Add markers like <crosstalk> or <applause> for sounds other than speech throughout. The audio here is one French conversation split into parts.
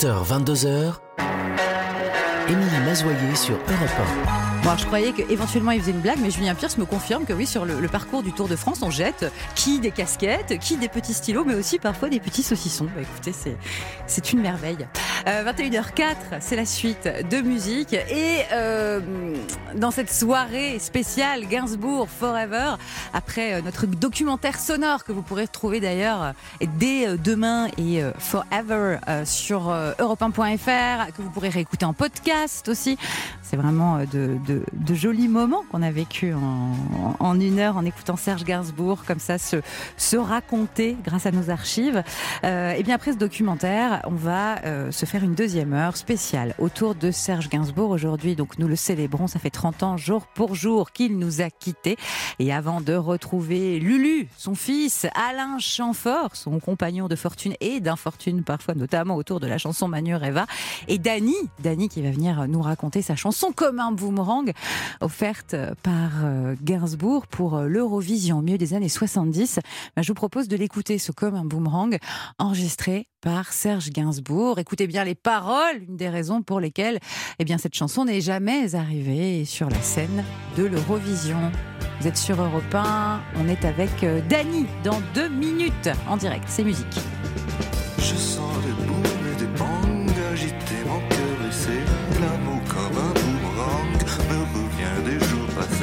20h, 22h, Émilie Mazoyer sur Europe Bon, je croyais qu'éventuellement il faisait une blague, mais Julien Pierce me confirme que oui, sur le, parcours du Tour de France, on jette qui des casquettes, qui des petits stylos, mais aussi parfois des petits saucissons. Bah, écoutez, c'est une merveille. Euh, 21h04, c'est la suite de musique. Et euh, dans cette soirée spéciale Gainsbourg Forever, après euh, notre documentaire sonore que vous pourrez retrouver d'ailleurs dès euh, demain et euh, Forever sur europe1.fr, que vous pourrez réécouter en podcast aussi. C'est vraiment de, de, de, jolis moments qu'on a vécu en, en, une heure en écoutant Serge Gainsbourg, comme ça, se, se raconter grâce à nos archives. Euh, et bien après ce documentaire, on va euh, se faire une deuxième heure spéciale autour de Serge Gainsbourg. Aujourd'hui, donc nous le célébrons, ça fait 30 ans jour pour jour qu'il nous a quittés. Et avant de retrouver Lulu, son fils, Alain Chamfort, son compagnon de fortune et d'infortune parfois, notamment autour de la chanson Manu Reva, et Dany, Dany qui va venir nous raconter sa chanson comme un boomerang offerte par Gainsbourg pour l'Eurovision au milieu des années 70. je vous propose de l'écouter, ce comme un boomerang, enregistré par Serge Gainsbourg. Écoutez bien les paroles, une des raisons pour lesquelles eh bien, cette chanson n'est jamais arrivée sur la scène de l'Eurovision. Vous êtes sur Europe 1, on est avec Dany dans deux minutes en direct, c'est musique. Je sens booms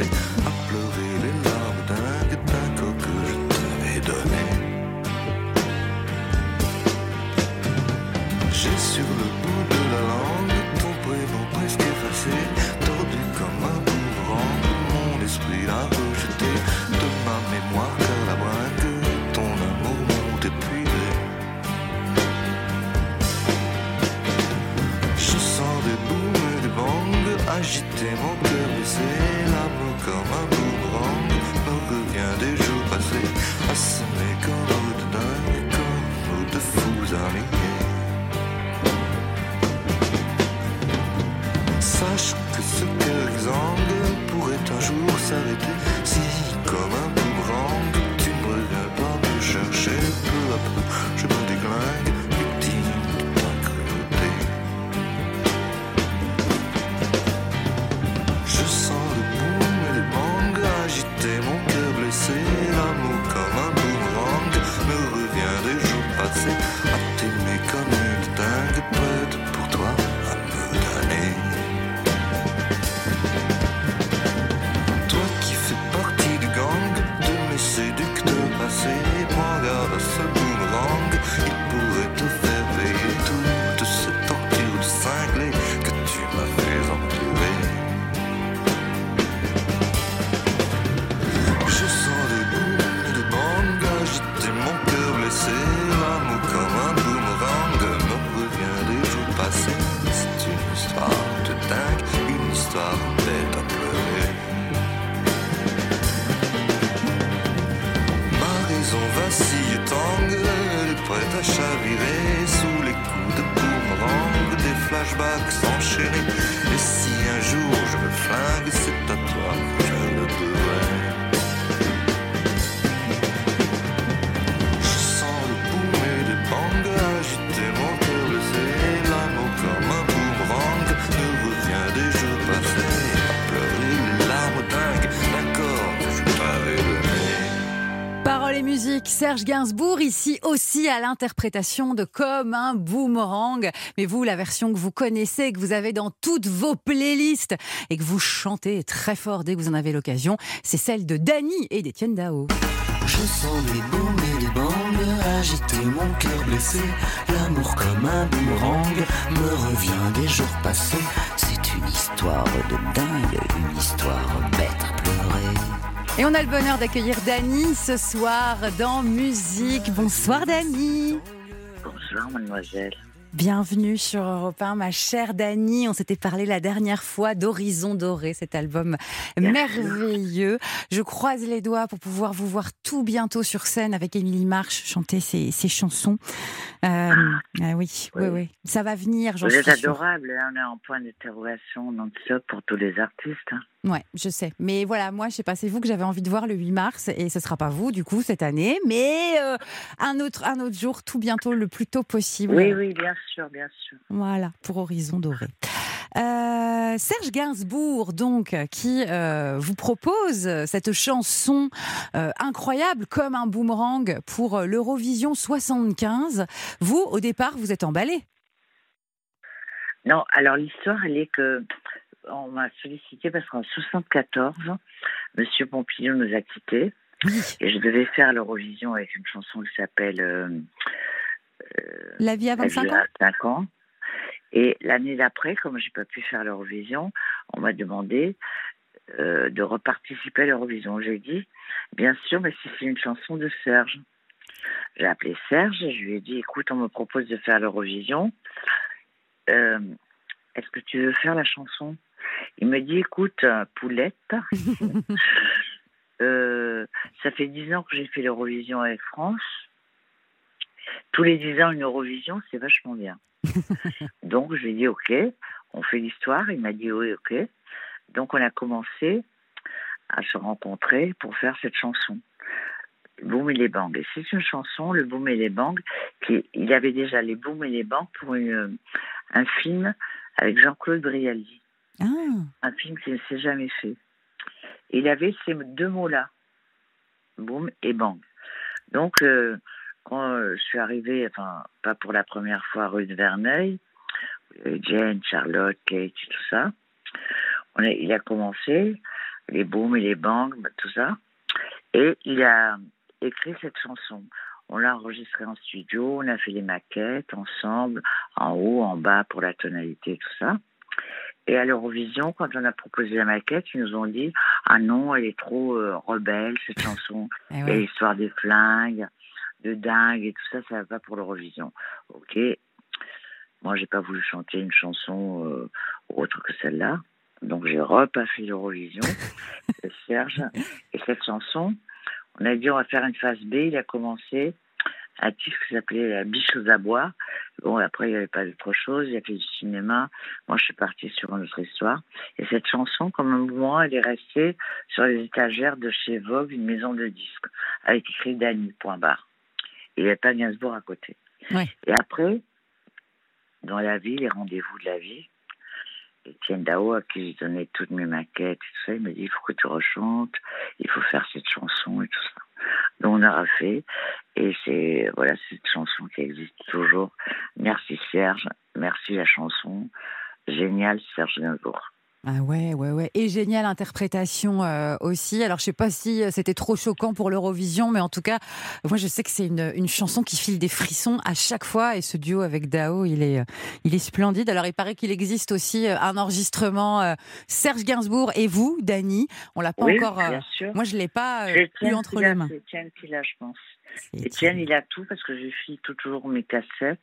jours à chavirer sous les coups de boomerang, des flashbacks enchaînés. Et si un jour je me flingue, c'est Serge Gainsbourg, ici aussi à l'interprétation de Comme un boomerang. Mais vous, la version que vous connaissez, que vous avez dans toutes vos playlists et que vous chantez très fort dès que vous en avez l'occasion, c'est celle de Dany et d'Étienne Dao. Je sens des booms et des bangs agiter mon cœur blessé. L'amour comme un boomerang me revient des jours passés. C'est une histoire de dingue, une histoire bête à pleurer. Et on a le bonheur d'accueillir Dany ce soir dans Musique. Bonsoir Dany. Bonsoir, mademoiselle. Bienvenue sur Europe 1, ma chère Dany. On s'était parlé la dernière fois d'Horizon Doré, cet album merveilleux. Je croise les doigts pour pouvoir vous voir tout bientôt sur scène avec Émilie Marche chanter ses, ses chansons. Euh, ah oui, oui, oui, Ça va venir, j'en suis adorable, hein, on est en point d'interrogation non-stop pour tous les artistes. hein. Ouais, je sais. Mais voilà, moi, je sais pas, c'est vous que j'avais envie de voir le 8 mars et ce sera pas vous, du coup, cette année, mais euh, un, autre, un autre jour, tout bientôt, le plus tôt possible. Oui, oui, bien sûr, bien sûr. Voilà, pour Horizon Doré. Euh, Serge Gainsbourg, donc, qui euh, vous propose cette chanson euh, incroyable comme un boomerang pour l'Eurovision 75. Vous, au départ, vous êtes emballé? Non, alors l'histoire, elle est que on m'a sollicité parce qu'en 74, Monsieur Pompidou nous a quittés et je devais faire l'Eurovision avec une chanson qui s'appelle euh, La vie à La 25 vie ans à 5 ans. Et l'année d'après, comme j'ai pas pu faire l'Eurovision, on m'a demandé euh, de reparticiper à l'Eurovision. J'ai dit, bien sûr, mais si c'est une chanson de Serge. J'ai appelé Serge et je lui ai dit, écoute, on me propose de faire l'Eurovision. Euh, Est-ce que tu veux faire la chanson? Il me dit, écoute, euh, Poulette, <laughs> euh, ça fait dix ans que j'ai fait l'Eurovision avec France. Tous les dix ans, une Eurovision, c'est vachement bien. <laughs> Donc, je lui ai dit, OK, on fait l'histoire. Il m'a dit, oui, OK. Donc, on a commencé à se rencontrer pour faire cette chanson. Boom et les bangs. Et c'est une chanson, le Boom et les bangs, qui, il y avait déjà les Boom et les bangs pour une- un film avec Jean-Claude Brialy. Ah, Un film qui ne s'est jamais fait. Il avait ces deux mots-là, boom et bang. Donc, euh, quand euh, je suis arrivée, enfin, pas pour la première fois rue de Verneuil, euh, Jane, Charlotte, Kate, tout ça, on a, il a commencé, les booms et les bangs, bah, tout ça, et il a écrit cette chanson. On l'a enregistrée en studio, on a fait les maquettes ensemble, en haut, en bas pour la tonalité, tout ça. Et à l'Eurovision, quand on a proposé la maquette, ils nous ont dit Ah non, elle est trop euh, rebelle, cette chanson. eh a ouais. l'histoire des flingues, de dingue et tout ça, ça va pas pour l'Eurovision. Ok. Moi, j'ai pas voulu chanter une chanson euh, autre que celle-là. Donc, j'ai repassé l'Eurovision, <laughs> Serge. Et cette chanson, on a dit on va faire une phase B. Il a commencé un titre qui s'appelait La biche aux abois. Bon, après, il n'y avait pas d'autre chose. Il a fait du cinéma. Moi, je suis partie sur une autre histoire. Et cette chanson, comme un moment, elle est restée sur les étagères de chez Vogue, une maison de disques, avec écrit Dany, point barre. Et il n'y avait pas Gainsbourg à côté. Ouais. Et après, dans la vie, les rendez-vous de la vie, Étienne Dao, à qui j'ai donné toutes mes maquettes et tout ça, il m'a dit il faut que tu rechantes, il faut faire cette chanson et tout ça. Donc on a refait, et c'est voilà cette chanson qui existe toujours. Merci Serge, merci la chanson, génial Serge Gainsbourg. Ah ouais, ouais, ouais. Et géniale interprétation euh, aussi. Alors, je sais pas si euh, c'était trop choquant pour l'Eurovision, mais en tout cas, moi, je sais que c'est une, une chanson qui file des frissons à chaque fois. Et ce duo avec Dao, il est, euh, il est splendide. Alors, il paraît qu'il existe aussi un enregistrement euh, Serge Gainsbourg et vous, Dany. On l'a pas oui, encore. bien sûr. moi, je l'ai pas euh, eu entre les mains. C'est Étienne qui l'a, je pense. Étienne, il a tout parce que je file toujours mes cassettes.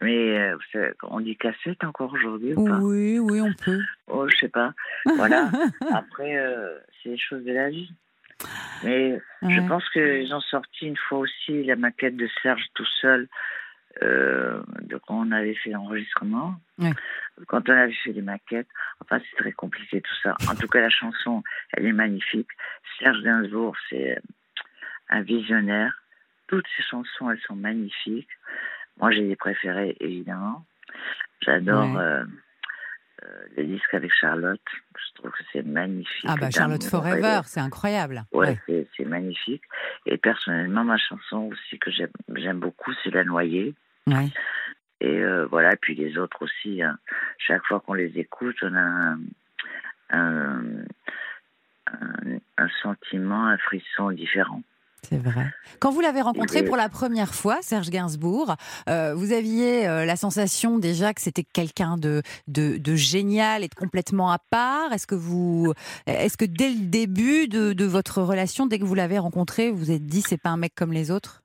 Mais euh, on dit cassette encore aujourd'hui ou pas? Oui, oui, on peut. Oh, je sais pas. Voilà. <laughs> Après, euh, c'est les choses de la vie. Mais je pense qu'ils ont sorti une fois aussi la maquette de Serge tout seul, euh, de quand on avait fait l'enregistrement. Ouais. Quand on avait fait les maquettes. Enfin, c'est très compliqué tout ça. En tout cas, la chanson, elle est magnifique. Serge Gainsbourg, c'est un visionnaire. Toutes ses chansons, elles sont magnifiques. Moi, j'ai des préférés, évidemment. J'adore Ouais. euh, euh, le disque avec Charlotte. Je trouve que c'est magnifique. Ah bah Charlotte Forever, c'est incroyable. Ouais, Ouais. c'est- magnifique. Et personnellement, ma chanson aussi que j'aime beaucoup, c'est La Noyée. Ouais. Et euh, voilà, puis les autres aussi. hein. Chaque fois qu'on les écoute, on a un, un, un- un sentiment, un frisson différent. C'est vrai. Quand vous l'avez rencontré pour la première fois, Serge Gainsbourg, euh, vous aviez euh, la sensation déjà que c'était quelqu'un de, de, de génial et de complètement à part. Est-ce que vous, est-ce que dès le début de, de votre relation, dès que vous l'avez rencontré, vous vous êtes dit c'est pas un mec comme les autres?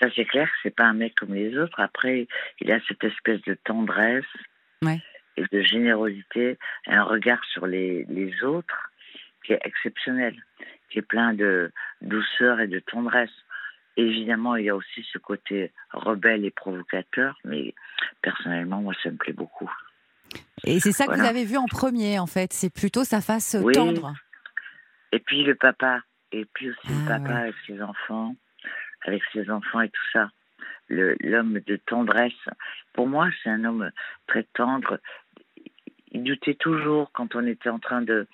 Ça, c'est clair c'est pas un mec comme les autres. Après, il a cette espèce de tendresse Ouais. et de générosité, et un regard sur les, les autres qui est exceptionnel, qui est plein de douceur et de tendresse. Évidemment, il y a aussi ce côté rebelle et provocateur, mais personnellement, moi, ça me plaît beaucoup. Et c'est ça que vous avez vu en premier, en fait. C'est plutôt sa face Oui. tendre. Et puis le papa, et puis aussi le Ah, papa ouais. avec ses enfants, avec ses enfants et tout ça. L'homme de tendresse. Pour moi, c'est un homme très tendre. Il doutait toujours quand on était en train de,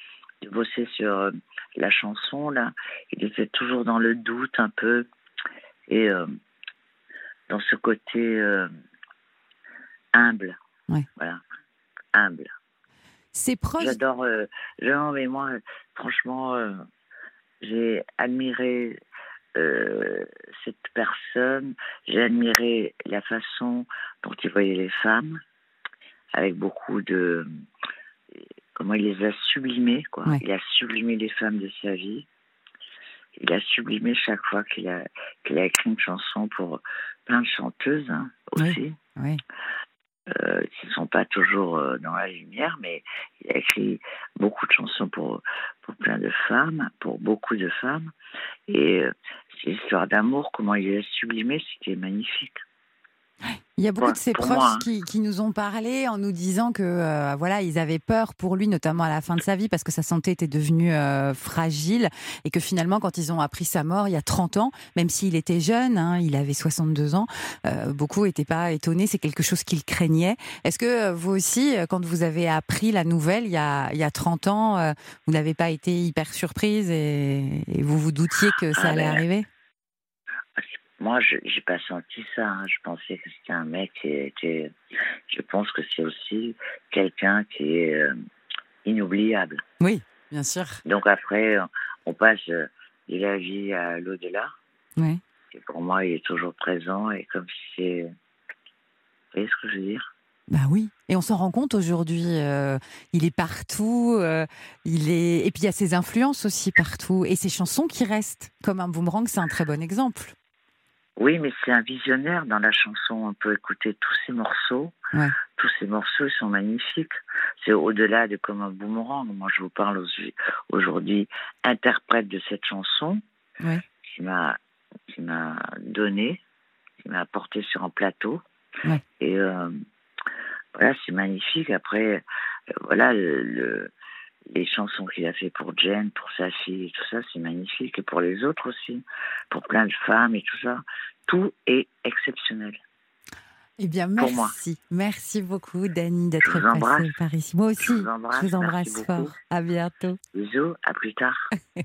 de bosser sur euh, la chanson là. Il était toujours dans le doute un peu et euh, dans ce côté euh, humble. Ouais. Voilà, humble. C'est proche. J'adore. Euh, non, mais moi, franchement, j'ai admiré euh, cette personne. J'ai admiré la façon dont il voyait les femmes, avec beaucoup de. Comment il les a sublimées, quoi. Ouais. Il a sublimé les femmes de sa vie. Il a sublimé chaque fois qu'il a, qu'il a écrit une chanson pour plein de chanteuses hein, Oui. aussi Oui. euh, qui ne sont pas toujours euh, dans la lumière, mais il a écrit beaucoup de chansons pour, pour plein de femmes, pour beaucoup de femmes. Et euh, histoires d'amour, comment il les a sublimées, c'était magnifique. Il y a beaucoup de ses proches moi, hein. qui, qui nous ont parlé en nous disant que euh, voilà, ils avaient peur pour lui, notamment à la fin de sa vie, parce que sa santé était devenue euh, fragile et que finalement, quand ils ont appris sa mort il y a 30 ans, même s'il était jeune, hein, il avait 62 ans, euh, beaucoup n'étaient pas étonnés. C'est quelque chose qu'ils craignaient. Est-ce que euh, vous aussi, euh, quand vous avez appris la nouvelle il y a, il y a 30 ans, euh, vous n'avez pas été hyper surprise et, et vous vous doutiez que ça Ah, allait ben, arriver? Moi, je n'ai pas senti ça. hein. Je pensais que c'était un mec qui était. Je pense que c'est aussi quelqu'un qui est euh, inoubliable. Bien sûr. Donc après, on passe euh, de la vie à l'au-delà. Oui. Et pour moi, il est toujours présent et comme si c'est. Vous voyez ce que je veux dire? Bah oui, et on s'en rend compte aujourd'hui. euh, il est partout, euh, il est et puis il y a ses influences aussi partout et ses chansons qui restent. Comme un boomerang, c'est un très bon exemple. Oui, mais c'est un visionnaire dans la chanson. On peut écouter tous ces morceaux. Ouais. Tous ces morceaux ils sont magnifiques. C'est au-delà de comme un boomerang. Moi, je vous parle aujourd'hui interprète de cette chanson Ouais. qui m'a qui m'a donné, qui m'a apporté sur un plateau. Ouais. Et euh, voilà, c'est magnifique. Après, euh, voilà le, le- les chansons qu'il a fait pour Jen, pour sa fille, et tout ça, c'est magnifique. Et pour les autres aussi, pour plein de femmes et tout ça. Tout est exceptionnel. Eh bien, Pour moi. merci, merci beaucoup, Dani, d'être passée par ici. Moi aussi, Je vous embrasse, je vous merci embrasse beaucoup. fort. À bientôt. Bisous, à plus tard. <laughs>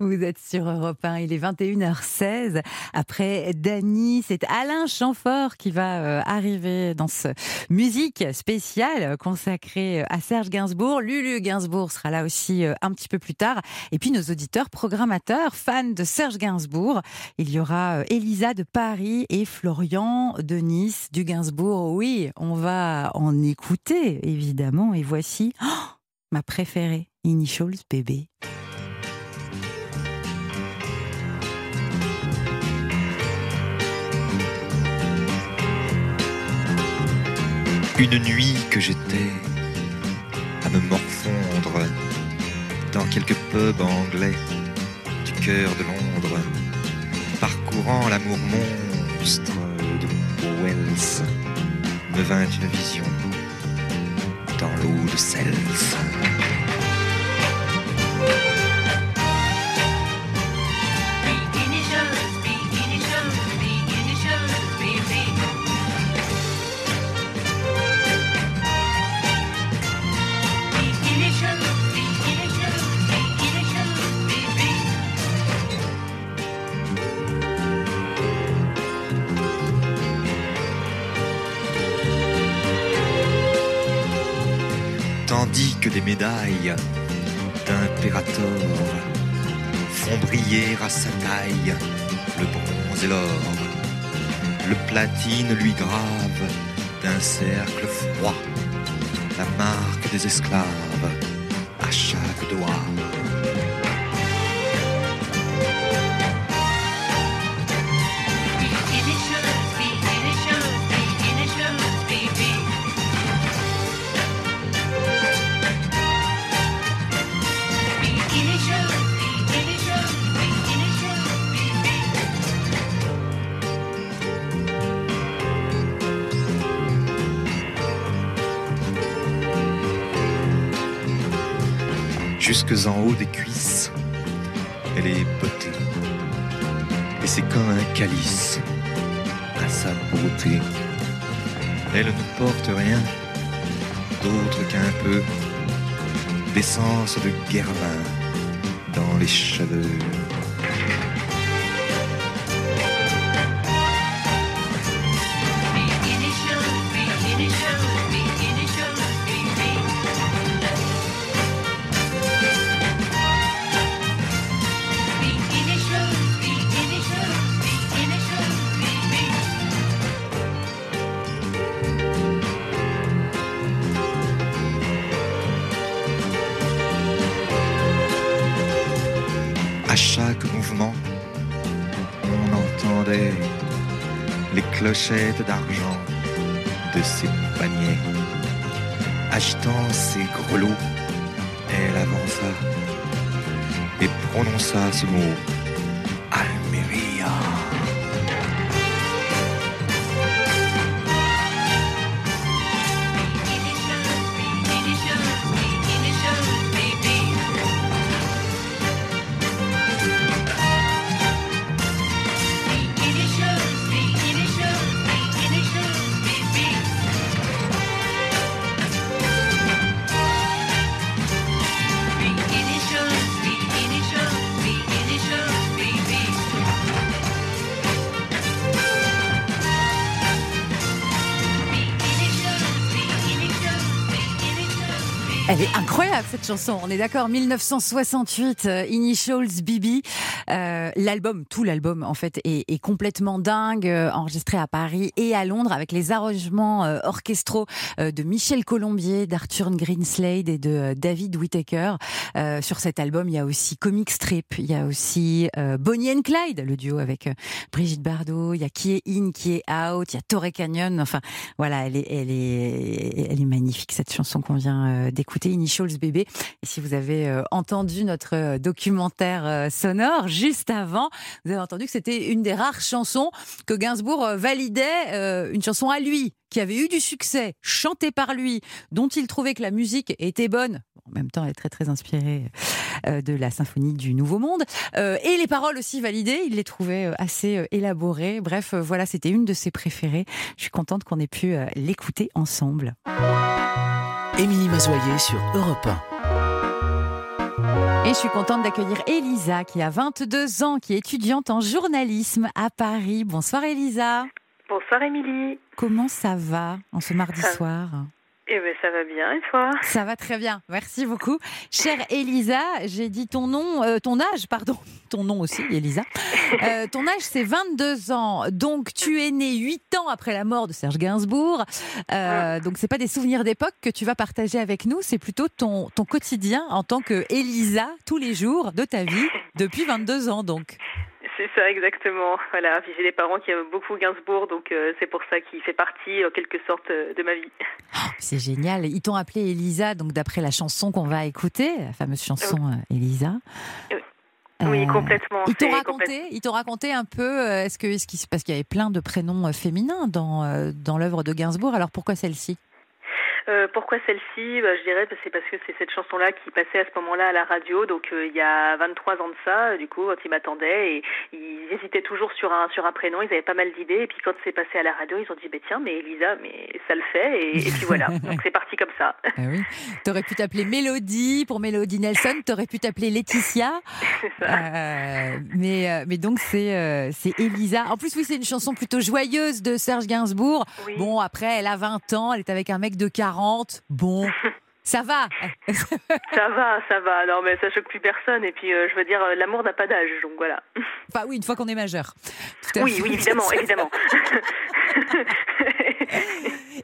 Vous êtes sur Europe 1, il est 21h16. Après Dany, c'est Alain Chamfort qui va euh, arriver dans ce musique spéciale consacrée à Serge Gainsbourg. Lulu Gainsbourg sera là aussi euh, un petit peu plus tard. Et puis nos auditeurs programmateurs, fans de Serge Gainsbourg. Il y aura euh, Elisa de Paris et Florian de Nice du Gainsbourg. Oui, on va en écouter, évidemment. Et voici oh, ma préférée, Initials Bébé. Une nuit que j'étais à me morfondre dans quelques pubs anglais du cœur de Londres, parcourant l'amour monstre Wells, me vint une vision dans l'eau de Self. Médailles d'impérator font briller à sa taille le bronze et l'or. Le platine lui grave d'un cercle froid la marque des esclaves à sa beauté. Elle ne porte rien d'autre qu'un peu d'essence de guervin dans les cheveux. D'argent de ses paniers. Agitant ses grelots, elle avança et prononça ce mot chanson, on est d'accord. 1968, euh, Initials BB. Euh, l'album, tout l'album en fait, est, est complètement dingue, euh, enregistré à Paris et à Londres avec les arrangements euh, orchestraux euh, de Michel Colombier, d'Arthur Greenslade et de David Whittaker. Sur cet album, il y a aussi Comic Strip, il y a aussi Bonnie and Clyde, le duo avec Brigitte Bardot, il y a Qui est In, Qui est Out, il y a Torrey Canyon. Enfin, voilà, elle est, elle est, elle est magnifique cette chanson qu'on vient d'écouter, Initials Bébé. Et si vous avez entendu notre documentaire sonore juste avant, vous avez entendu que c'était une des rares chansons que Gainsbourg euh, validait, euh, une chanson à lui, qui avait eu du succès, chantée par lui, dont il trouvait que la musique était bonne. En même temps, elle est très très inspirée euh, de la symphonie du Nouveau Monde. Et les paroles aussi validées, il les trouvait assez élaborées. Bref, voilà, c'était une de ses préférées. Je suis contente qu'on ait pu l'écouter ensemble. Émilie Mazoyer sur Europe 1. Et je suis contente d'accueillir Elisa, qui a 22 ans, qui est étudiante en journalisme à Paris. Bonsoir Elisa. Bonsoir Émilie. Comment ça va en ce mardi Ça- soir? Eh ben ça va bien et toi? Ça va très bien, merci beaucoup. Chère Elisa, j'ai dit ton nom, euh, ton âge, pardon, <laughs> ton nom aussi, Elisa. Euh, ton âge, c'est 22 ans, donc tu es née 8 ans après la mort de Serge Gainsbourg. Euh, donc c'est pas des souvenirs d'époque que tu vas partager avec nous, c'est plutôt ton, ton quotidien en tant que Elisa, tous les jours de ta vie, depuis 22 ans donc. C'est ça exactement. Voilà, j'ai des parents qui aiment beaucoup Gainsbourg, donc euh, c'est pour ça qu'il fait partie en quelque sorte euh, de ma vie. C'est génial. Ils t'ont appelé Elisa, donc d'après la chanson qu'on va écouter, la fameuse chanson euh, Elisa. Oui, complètement. Ils t'ont raconté, ils t'ont raconté un peu, est-ce que, est-ce qu'il- parce qu'il y avait plein de prénoms féminins dans dans l'œuvre de Gainsbourg. Alors pourquoi celle-ci? Euh, pourquoi celle-ci? Bah, Je dirais que c'est parce que c'est cette chanson-là qui passait à ce moment-là à la radio, donc euh, il y a 23 ans de ça, euh, du coup, quand ils m'attendaient, et ils hésitaient toujours sur un, sur un prénom, ils avaient pas mal d'idées, et puis quand c'est passé à la radio, ils ont dit, bah, tiens, mais Elisa, mais ça le fait, et, et puis voilà, <laughs> donc c'est parti comme ça. Ah oui. T'aurais pu t'appeler Mélodie pour Mélodie Nelson. T'aurais pu t'appeler Laetitia. <laughs> Mais mais donc c'est c'est Elisa. En plus oui, c'est une chanson plutôt joyeuse de Serge Gainsbourg. Oui. Bon après, elle a 20 ans, elle est avec un mec de 40. Bon, ça va. <laughs> Ça va, ça va. Non, mais ça choque plus personne. Et puis, euh, je veux dire, euh, l'amour n'a pas d'âge, donc voilà. Enfin oui, une fois qu'on est majeur. Tout à Oui, fait. oui, évidemment, <laughs> évidemment. <laughs>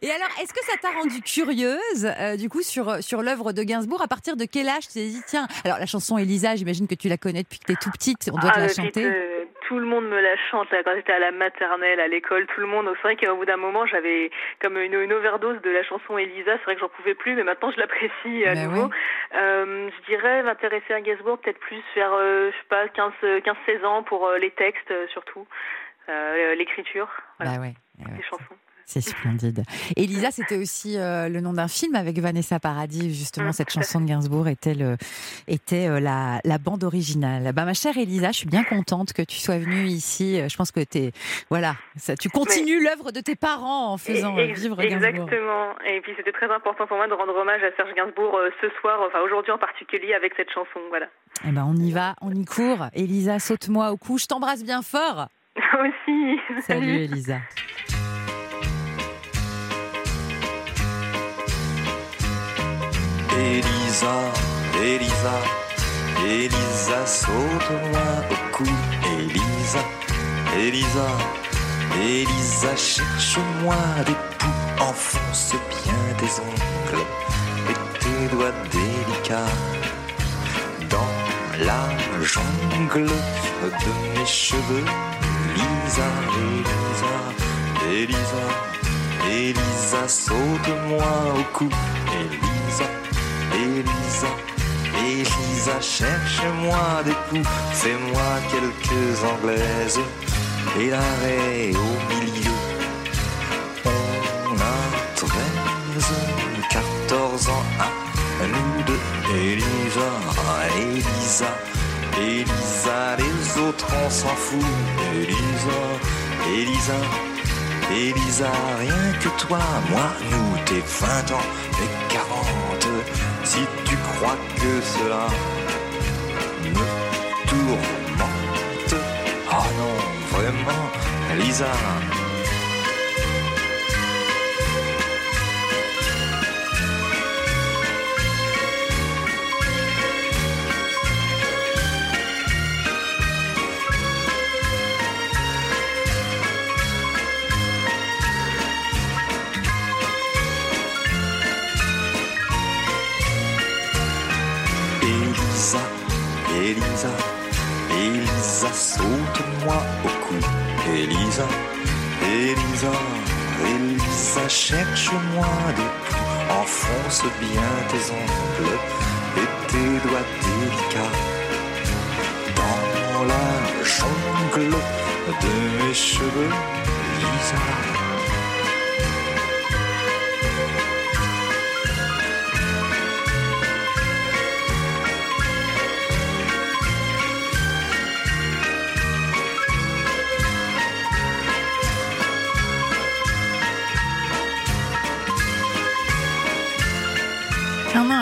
Et alors, est-ce que ça t'a rendu curieuse, euh, du coup, sur, sur l'œuvre de Gainsbourg À partir de quel âge tu t'es dit, tiens, alors la chanson Elisa, j'imagine que tu la connais depuis que t'es tout petite, on doit te Ah, la le chanter. euh, tout le monde me la chante là, quand j'étais à la maternelle, à l'école, tout le monde. C'est vrai qu'au bout d'un moment, j'avais comme une, une overdose de la chanson Elisa. C'est vrai que j'en pouvais plus, mais maintenant je l'apprécie à Bah nouveau. Euh, je dirais m'intéresser à Gainsbourg peut-être plus vers, euh, je sais pas, 15, 15-16 ans pour euh, les textes euh, surtout, euh, l'écriture, voilà, Bah ouais. ouais, ouais. les chansons. C'est splendide. Elisa, c'était aussi euh, le nom d'un film avec Vanessa Paradis. Justement, cette chanson de Gainsbourg était, le, était euh, la, la bande originale. Bah, ma chère Elisa, je suis bien contente que tu sois venue ici. Je pense que voilà, ça, tu continues l'œuvre de tes parents en faisant euh, vivre Gainsbourg. Exactement. Et puis c'était très important pour moi de rendre hommage à Serge Gainsbourg euh, ce soir, enfin aujourd'hui en particulier avec cette chanson. Voilà. Eh ben, on y va, on y court. Elisa, saute-moi au cou. Je t'embrasse bien fort. <laughs> Aussi. Salut Elisa. Elisa, Elisa, Elisa, saute-moi au cou. Elisa, Elisa, Elisa, cherche-moi des poux. Enfonce bien tes ongles et tes doigts délicats dans la jungle de mes cheveux. Elisa, Elisa, Elisa, Elisa, saute-moi au cou. Elisa, Elisa, Elisa, cherche-moi des coups, fais-moi quelques anglaises et l'arrêt au milieu. On a 13, 14 ans à nous deux. Elisa, Elisa, Elisa, les autres on s'en fout. Elisa, Elisa. Elisa, rien que toi, moi, nous, t'es 20 ans et 40. Si tu crois que cela me tourmente, ah non, vraiment, Elisa. Elisa, Elisa, saute-moi au cou. Elisa, Elisa, Elisa, cherche-moi des poux. Enfonce bien tes ongles et tes doigts délicats dans la jungle de mes cheveux. Elisa.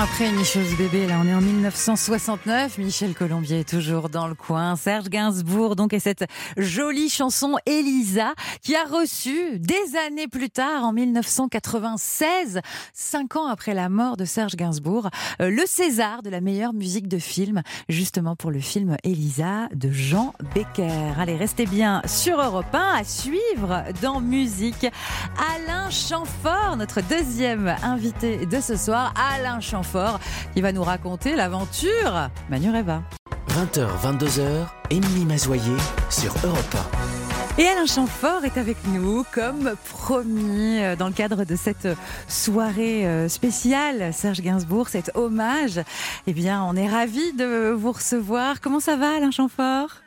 Après chose bébé, là on est en 1969, Michel Colombier est toujours dans le coin, Serge Gainsbourg donc et cette jolie chanson Elisa qui a reçu des années plus tard en 1996, cinq ans après la mort de Serge Gainsbourg, euh, le César de la meilleure musique de film justement pour le film Elisa de Jean Becker. Allez restez bien sur Europe 1 à suivre dans musique. Alain Chamfort, notre deuxième invité de ce soir, Alain Chamfort, qui va nous raconter l'aventure Manureva. 20h, 22h, Émilie Mazoyer sur Europe Et Alain Chamfort est avec nous, comme promis, euh, dans le cadre de cette soirée euh, spéciale Serge Gainsbourg, cet hommage. Eh bien, on est ravis de vous recevoir. Comment ça va, Alain Chamfort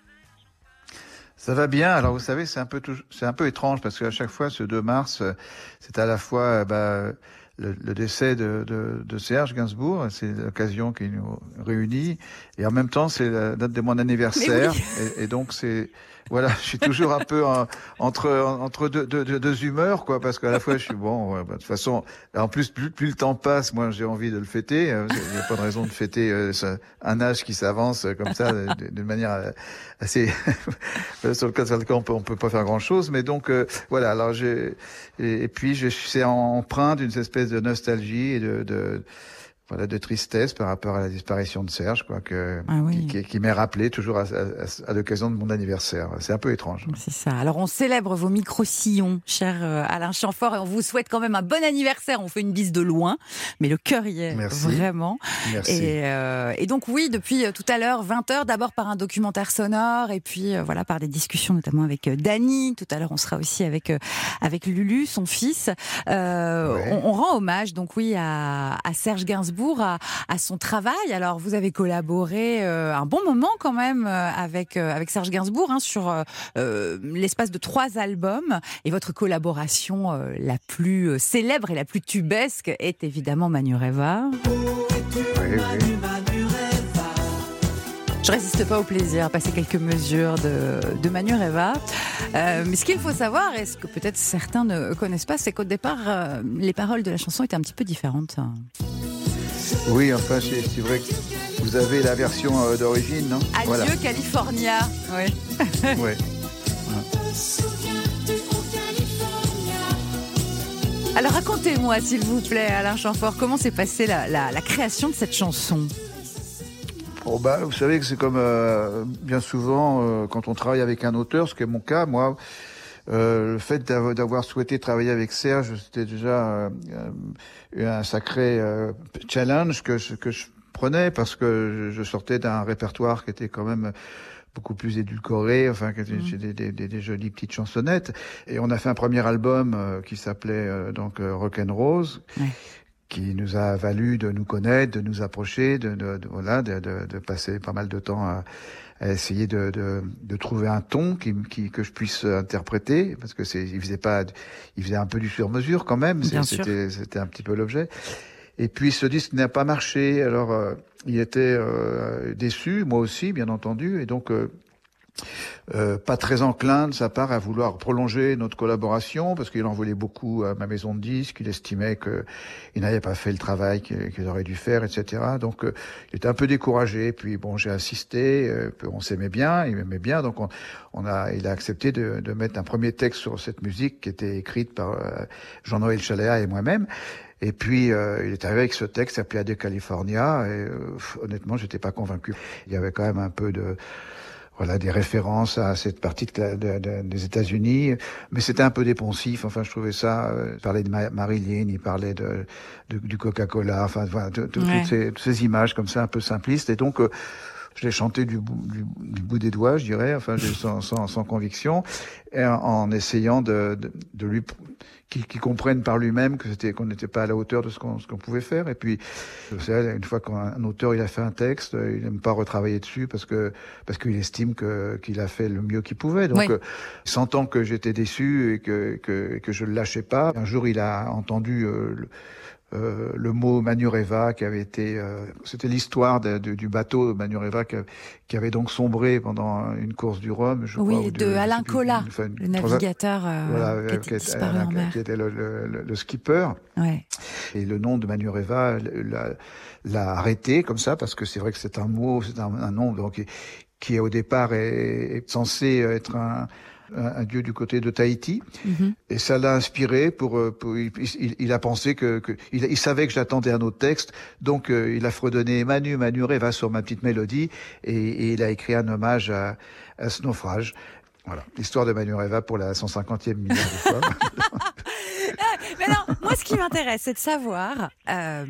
Ça va bien. Alors vous savez, c'est un peu c'est un peu étrange parce qu'à chaque fois, ce 2 mars, euh, c'est à la fois bah, le, le décès de, de, de Serge Gainsbourg, c'est l'occasion qui nous réunit, et en même temps, c'est la date de mon anniversaire, et, et donc c'est voilà, je suis toujours un peu en- entre entre deux, deux, deux- humeurs, quoi, parce qu'à la fois, je suis bon. ouais, bah, de toute façon, en plus, plus, plus le temps passe, moi, j'ai envie de le fêter. euh, Il n'y a pas de raison de fêter euh, un âge qui s'avance euh, comme ça, de- de- d'une manière euh, assez <laughs> sur le cas lequel on peut, on peut pas faire grand chose. Mais donc voilà. Alors j'ai et, et puis je c'est empreint d'une espèce de nostalgie et de, de voilà de tristesse par rapport à la disparition de Serge, quoi, que Ah oui. qui, qui, qui m'est rappelé toujours à, à- à l'occasion de mon anniversaire. C'est un peu étrange. C'est ça. Alors, on célèbre vos micro-sillons, cher euh, Alain Chamfort, et on vous souhaite quand même un bon anniversaire. On fait une bise de loin, mais le cœur y est Merci. vraiment. Merci. Et, euh, et donc oui, depuis euh, tout à l'heure, 20h, d'abord par un documentaire sonore, et puis euh, voilà par des discussions notamment avec Dany. Tout à l'heure, on sera aussi avec euh, avec Lulu, son fils. Euh, Ouais. on, on rend hommage donc oui à, à Serge Gainsbourg Gainsbourg à, à, son travail. Alors, vous avez collaboré euh, un bon moment quand même euh, avec, euh, avec Serge Gainsbourg hein, sur l'espace de trois albums. Et votre collaboration la plus célèbre et la plus tubesque est évidemment Manureva. Oui, oui. Je résiste pas au plaisir, passer quelques mesures de, de Manureva. Euh, mais ce qu'il faut savoir, et ce que peut-être certains ne connaissent pas, c'est qu'au départ, euh, les paroles de la chanson étaient un petit peu différentes. Oui, enfin, c'est vrai que vous avez la version euh, d'origine, non? Adieu California. Oui. <laughs> Alors racontez-moi, s'il vous plaît, Alain Chamfort, comment s'est passée la, la création de cette chanson? Oh, bah, vous savez que c'est comme euh, bien souvent euh, quand on travaille avec un auteur, ce qui est mon cas, moi. Euh, le fait d'avoir souhaité travailler avec Serge, c'était déjà un sacré challenge que je, que je prenais parce que je, sortais d'un répertoire qui était quand même beaucoup plus édulcoré, enfin, mmh. des, des, des, jolies petites chansonnettes. Et on a fait un premier album qui s'appelait donc Rock and Rose, qui nous a valu de nous connaître, de nous approcher, de, de, de voilà, de, de, passer pas mal de temps à, à essayer de, de, trouver un ton qui, qui, que je puisse interpréter, parce que c'est, il faisait pas, il faisait un peu du sur-mesure quand même. C'était, c'était un petit peu l'objet. Et puis ce disque n'a pas marché. Alors euh, il était euh, déçu, moi aussi, bien entendu, et donc. Euh, euh, pas très enclin de sa part à vouloir prolonger notre collaboration parce qu'il en voulait beaucoup à ma maison de disques. Il estimait qu'il n'avait pas fait le travail qu'il aurait dû faire, etc. Donc euh, il était un peu découragé. Puis bon, j'ai insisté. Euh, on s'aimait bien, il m'aimait bien, donc on, on, a, il a accepté de, de, mettre un premier texte sur cette musique qui était écrite par Jean-Noël Chaléa et moi-même. Et puis, il est arrivé avec ce texte appelé de California, et honnêtement, j'étais pas convaincu. Il y avait quand même un peu de, voilà des références à cette partie de, de, des États-Unis, mais c'était un peu dépensif. Enfin, je trouvais ça. Euh, il parlait de Marilyn, il parlait de, du Coca-Cola, enfin, voilà, toutes, ces, ces, images comme ça, un peu simplistes. Et donc, euh, je l'ai chanté du bout, du, bout, des doigts, je dirais, enfin, sans, sans, sans conviction, en, essayant de, de, lui qui, qui comprenne par lui-même que c'était qu'on n'était pas à la hauteur de ce qu'on qu'on pouvait faire. Et puis, je sais, une fois qu'un auteur il a fait un texte, il n'aime pas retravailler dessus parce que parce qu'il estime que qu'il a fait le mieux qu'il pouvait. Donc, euh, sentant que j'étais déçu et que, que que je le lâchais pas, un jour il a entendu euh, le, euh, le mot Manureva qui avait été, euh, c'était l'histoire du bateau Manureva qui, qui, avait donc sombré pendant une course du Rhum. Je oui, de, Alain Collat, le navigateur euh, qui, était disparu en mer. qui était le, le, le skipper. Ouais. Et le nom de Manureva l'a arrêté comme ça parce que c'est vrai que c'est un mot, c'est un, un, nom donc qui, au départ est, est censé être un un, dieu du côté de Tahiti. Mhm. Et ça l'a inspiré pour, euh, il, il, a pensé que, que il, il, savait que j'attendais un autre texte, donc euh, il a fredonné Manu, Manu va sur ma petite mélodie, et, et, il a écrit un hommage à, à ce naufrage. Voilà, l'histoire de Manu Reva pour la 150e milliard de fois. <laughs> Mais alors, moi, ce qui m'intéresse, c'est de savoir euh,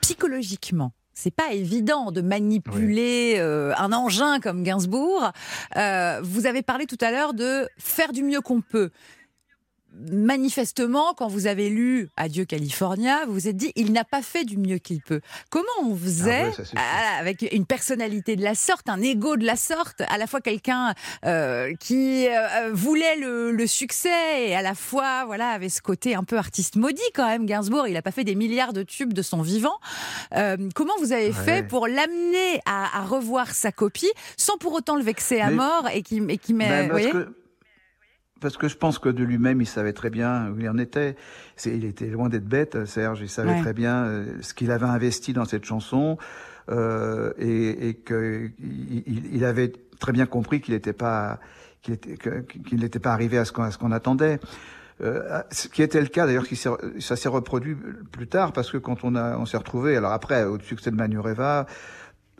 psychologiquement c'est pas évident de manipuler euh, un engin comme Gainsbourg. Euh, vous avez parlé tout à l'heure de faire du mieux qu'on peut manifestement, quand vous avez lu Adieu California, vous vous êtes dit, il n'a pas fait du mieux qu'il peut. Comment on faisait, ah avec une personnalité de la sorte, un ego de la sorte, à la fois quelqu'un euh, qui euh, voulait le, succès et à la fois voilà avait ce côté un peu artiste maudit quand même, Gainsbourg, il n'a pas fait des milliards de tubes de son vivant. Euh, comment vous avez fait pour l'amener à, revoir sa copie sans pour autant le vexer à mort et qui, et qui met... Ben, parce que je pense que de lui-même, il savait très bien où il en était. il était loin d'être bête, Serge. Il savait très bien euh, ce qu'il avait investi dans cette chanson euh, et, et qu'il il, avait très bien compris qu'il n'était pas qu'il qu'il n'était pas arrivé à ce qu'on qu'on attendait. Euh, ce qui était le cas d'ailleurs, ça s'est reproduit plus tard parce que quand on a on s'est retrouvé, alors après au succès de Manureva,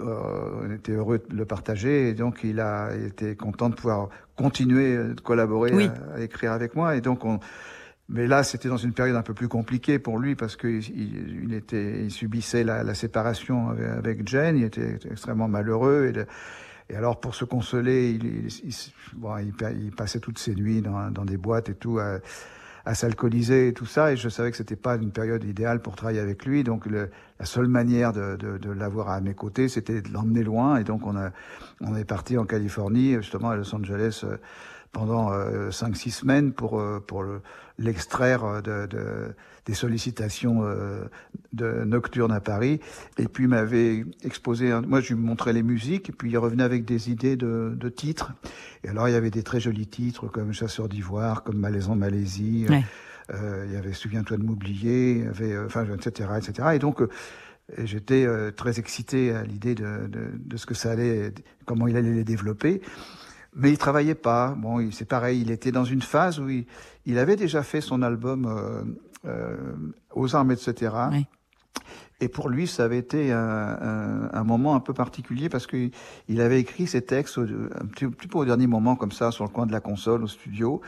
on était heureux de le partager et donc il a été content de pouvoir continuer de collaborer à, écrire avec moi et donc on mais là c'était dans une période un peu plus compliquée pour lui parce que il, était il subissait la, la séparation avec, avec, Jen il était extrêmement malheureux et, et alors pour se consoler il, il, bon, il, passait toutes ses nuits dans, dans des boîtes et tout à, à s'alcooliser et tout ça. Et je savais que c'était pas une période idéale pour travailler avec lui. Donc le, la seule manière de, de, de l'avoir à mes côtés, c'était de l'emmener loin. Et donc on a on est parti en Californie, justement à Los Angeles pendant euh, 5-6 semaines pour, euh, pour l'extraire euh, de, de, des sollicitations euh, de nocturnes à Paris. Et puis il m'avait exposé, moi je lui montrais les musiques, et puis il revenait avec des idées de, de titres. Et alors il y avait des très jolis titres comme Chasseur d'ivoire, comme Malaisant Malaisie. Ouais. Euh, il y avait Souviens-toi de m'oublier, il y avait, enfin, etc., etc. Et donc, j'étais euh, très excité à l'idée de, de, de, ce que ça allait, comment il allait les développer mais il travaillait pas. Bon, c'est pareil, il était dans une phase où il, il avait déjà fait son album euh, euh, aux armes, etc. Oui. Et pour lui, ça avait été un, un, un moment un peu particulier parce qu'il il avait écrit ses textes un petit, petit peu au dernier moment, comme ça, sur le coin de la console, au studio.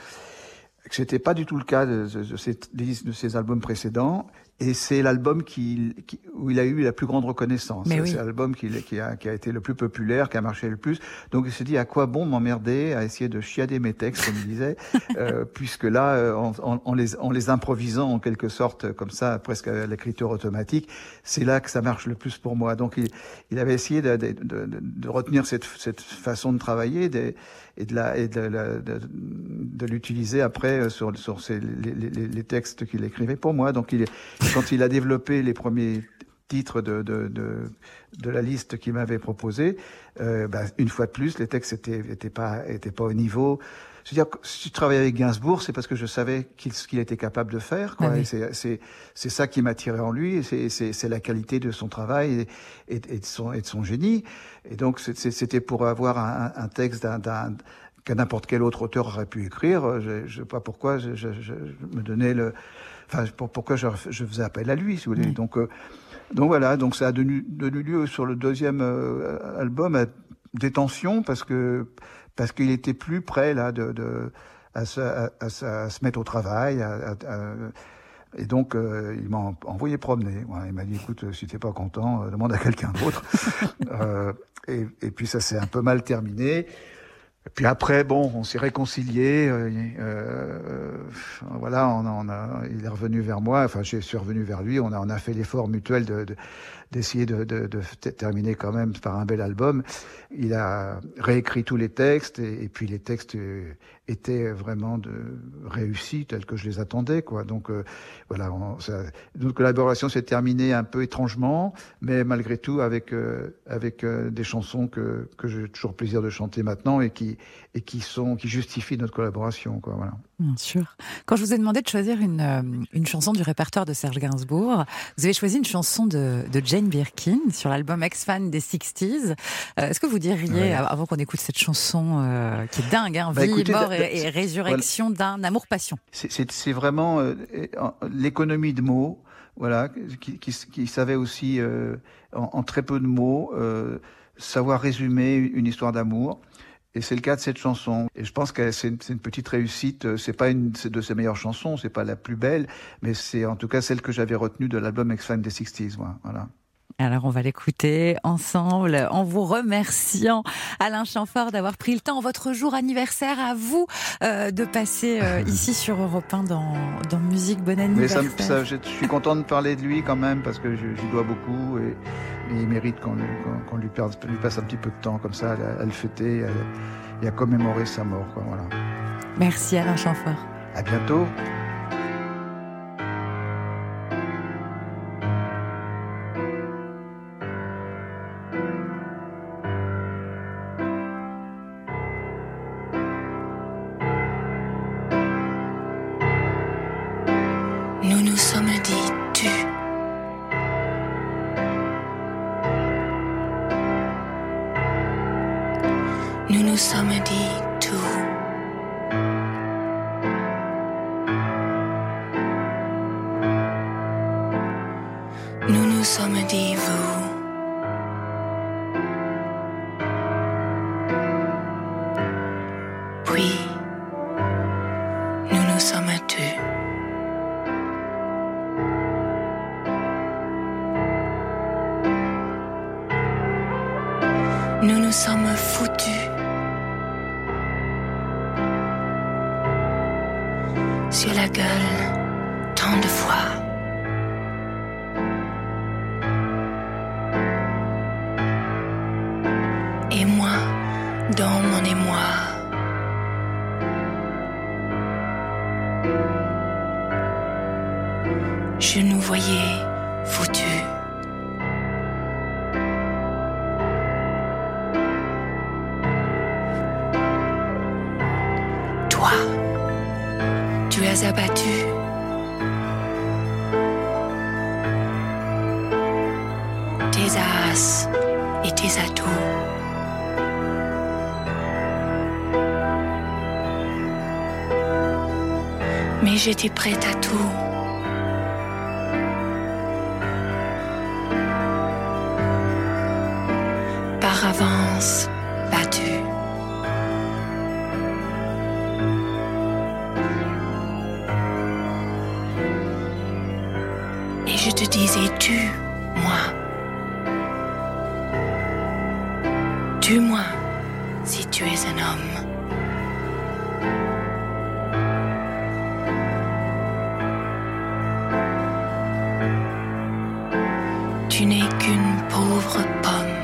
C'était pas du tout le cas de, de, de, ses, de ses albums précédents. Et c'est l'album qui, qui, où il a eu la plus grande reconnaissance. C'est oui. l'album qui, qui, a, qui a été le plus populaire, qui a marché le plus. Donc il se dit à quoi bon m'emmerder à essayer de chiader mes textes, comme il disait, <laughs> euh, puisque là, euh, en, en, en, les, en les improvisant en quelque sorte, comme ça, presque à l'écriture automatique, c'est là que ça marche le plus pour moi. Donc il, il avait essayé de, de, de, de retenir cette, cette, façon de travailler de, et de, la, et de, l'utiliser après euh, sur, sur ces, les, les, les textes qu'il écrivait pour moi. Donc il quand il a développé les premiers titres de, de, de, de la liste qu'il m'avait proposé, euh, bah, une fois de plus, les textes étaient, étaient pas, étaient pas au niveau. C'est-à-dire que si je travaillais avec Gainsbourg, c'est parce que je savais qu'il, ce qu'il était capable de faire. Quoi. Ah oui. c'est, c'est, c'est ça qui m'attirait en lui. C'est, c'est, c'est la qualité de son travail et, et, et, de, son, et de son génie. Et donc c'était pour avoir un, un texte d'un, d'un que n'importe quel autre auteur aurait pu écrire. Je ne sais pas pourquoi je, je, je, me donnais le, enfin pour, pourquoi je, je, faisais appel à lui, si vous voulez. Oui. Donc euh, donc voilà, donc ça a donné, donné lieu sur le deuxième euh, album à des tensions parce que parce qu'il était plus prêt là de, de à, se, à, à, à, se mettre au travail. et donc euh, il m'a envoyé promener. Ouais, il m'a dit écoute, si t'es pas content, euh, demande à quelqu'un d'autre. <laughs> Et, et, puis ça s'est un peu mal terminé. Puis après, bon, on s'est réconcilié. Euh, euh, voilà, on, on a, il est revenu vers moi. Enfin, je suis revenu vers lui. On a, a fait l'effort mutuel de, d'essayer de, terminer quand même par un bel album. Il a réécrit tous les textes et, puis les textes étaient vraiment de réussis tels que je les attendais, quoi. Donc euh, voilà, notre collaboration s'est terminée un peu étrangement, mais malgré tout avec euh, avec euh, des chansons que que j'ai toujours plaisir de chanter maintenant et qui et qui sont qui justifient notre collaboration, quoi. Voilà. Bien sûr. Quand je vous ai demandé de choisir une, euh, une chanson du répertoire de Serge Gainsbourg, vous avez choisi une chanson de, de Birkin sur l'album Ex-Fan des 60s. Euh, Est-ce que vous diriez, ouais. avant qu'on écoute cette chanson euh, qui est dingue, hein, bah, vie, écoutez, mort et, et, résurrection voilà. d'un amour-passion C'est vraiment euh, l'économie de mots, voilà, qui, qui, qui savait aussi, en, en, très peu de mots, savoir résumer une histoire d'amour. Et c'est le cas de cette chanson. Et je pense que c'est une, une, petite réussite. C'est pas une de ses meilleures chansons, c'est pas la plus belle, mais c'est en tout cas celle que j'avais retenue de l'album X-Fan des 60s. Voilà. Alors on va l'écouter ensemble en vous remerciant Alain Chamfort d'avoir pris le temps, votre jour anniversaire à vous, euh, de passer euh, <laughs> ici sur Europe 1 dans, dans Musique Bon anniversaire. Mais ça, ça, je, suis content de parler de lui quand même parce que je, je dois beaucoup et, et il mérite qu'on qu lui, lui, passe un petit peu de temps comme ça à, à le fêter et à commémorer sa mort. Quoi, voilà. Merci Alain Chamfort. À bientôt. Puis, nous nous sommes tus. Nous nous sommes foutus sur la gueule. J'étais prête à tout. Tu n'es qu'une pauvre pomme.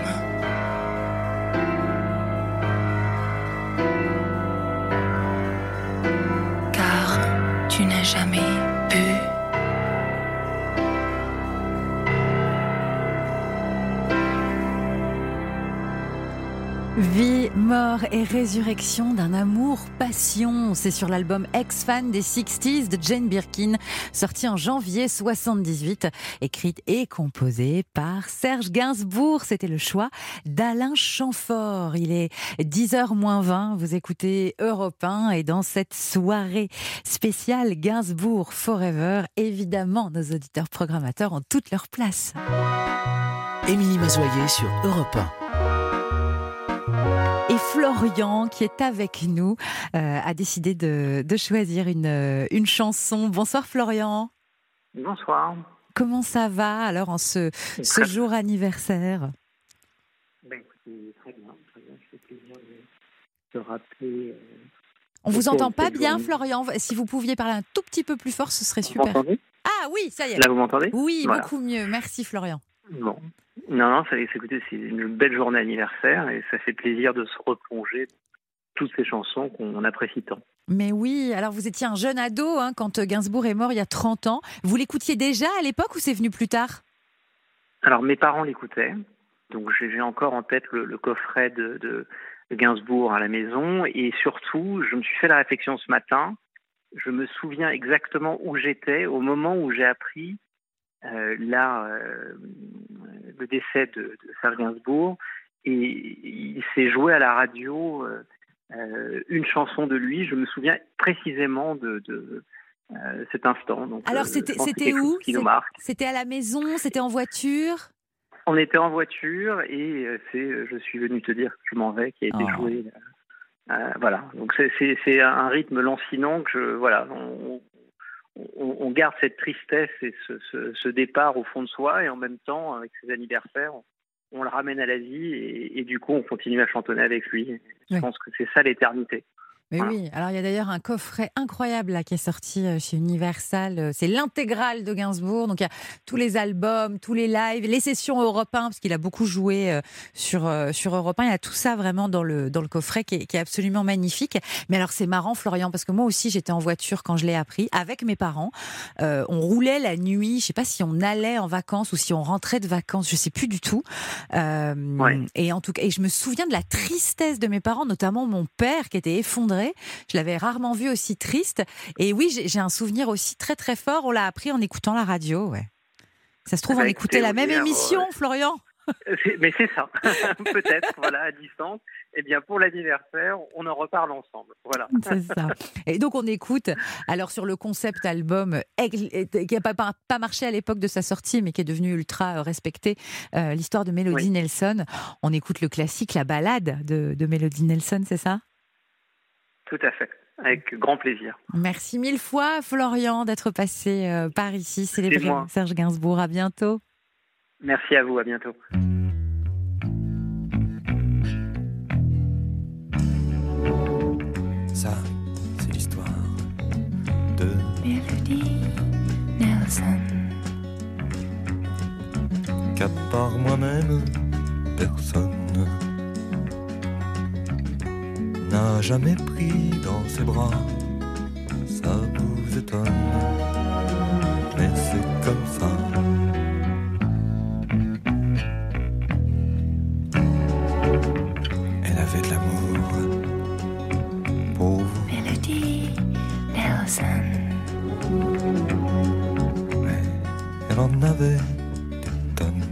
Mort et résurrection d'un amour passion. C'est sur l'album Ex-Fan des 60s de Jane Birkin, sorti en janvier 78, écrite et composée par Serge Gainsbourg. C'était le choix d'Alain Chamfort. Il est 10h moins 20. Vous écoutez Europe 1 et dans cette soirée spéciale Gainsbourg Forever, évidemment, nos auditeurs programmateurs ont toute leur place. Émilie Mazoyer sur Europe 1. Et Florian, qui est avec nous, euh, a décidé de, de choisir une, euh, une chanson. Bonsoir Florian. Bonsoir. Comment ça va alors en ce, ce jour anniversaire? Ben, écoutez, très bien, très bien. Je fais plaisir de, de rappeler. euh, On vous entend pas bien journée. Florian? Si vous pouviez parler un tout petit peu plus fort, ce serait Vous super. Ah oui, ça y est. Là, vous m'entendez? Oui, Voilà. beaucoup mieux. Merci Florian. Bon. Non, non, ça, c'est- écoutez, c'est une belle journée anniversaire et ça fait plaisir de se replonger toutes ces chansons qu'on apprécie tant. Mais oui, alors vous étiez un jeune ado hein, quand Gainsbourg est mort il y a 30 ans. Vous l'écoutiez déjà à l'époque ou c'est venu plus tard? Alors, mes parents l'écoutaient, donc j'ai encore en tête le, le coffret de, Gainsbourg à la maison et surtout, je me suis fait la réflexion ce matin. Je me souviens exactement où j'étais au moment où j'ai appris euh, là euh, le décès de, de Serge Gainsbourg et il s'est joué à la radio euh, euh, une chanson de lui. Je me souviens précisément de, de euh, cet instant. Donc, Alors c'était où. C'était à la maison C'était en voiture? On était en voiture et c'est Je suis venu te dire que je m'en vais qui a été Oh. joué. euh, voilà. Donc c'est- un rythme lancinant que je, voilà. On, on- on garde cette tristesse et ce, ce- ce départ au fond de soi et en même temps avec ses anniversaires, on, on le ramène à la vie et, et du coup on continue à chantonner avec lui. Je pense que c'est ça l'éternité. Mais Voilà. oui, alors il y a d'ailleurs un coffret incroyable là, qui est sorti euh, chez Universal. Euh, C'est l'intégrale de Gainsbourg. Donc il y a tous les albums, tous les lives, les sessions Europe 1, parce qu'il a beaucoup joué euh, sur, sur Europe 1. Il y a tout ça vraiment dans le, dans le coffret qui est, qui est absolument magnifique. Mais alors c'est marrant, Florian, parce que moi aussi j'étais en voiture quand je l'ai appris avec mes parents. Euh, on roulait la nuit. Je sais pas si on allait en vacances ou si on rentrait de vacances. Je sais plus du tout. Euh, Ouais. Et en tout cas, et je me souviens de la tristesse de mes parents, notamment mon père qui était effondré. Je l'avais rarement vu aussi triste. Et oui, j'ai un souvenir aussi très très fort. On l'a appris en écoutant la radio. Ouais. Ça se trouve, Bah, on écoutez, écoutait la même euh, émission, ouais. Florian. C'est- Mais c'est ça, <laughs> peut-être, voilà, à distance. Eh bien, pour l'anniversaire, on en reparle ensemble. Voilà. <laughs> C'est ça. Et donc on écoute, alors sur le concept album aigle- qui n'a pas, marché à l'époque de sa sortie, mais qui est devenu ultra euh, respecté, euh, l'histoire de Melody Oui. Nelson. On écoute le classique, la balade de, de Melody Nelson, c'est ça? Tout à fait. Avec grand plaisir. Merci mille fois, Florian, d'être passé euh, par ici, célébrer Serge Gainsbourg. À bientôt. Merci à vous, à bientôt. Ça, c'est l'histoire de Melody Nelson. Qu'à part moi-même, personne n'a jamais pris dans ses bras. Ça vous étonne, mais c'est comme ça. Elle avait de l'amour pour vous. Melody Nelson. Elle en avait des tonnes.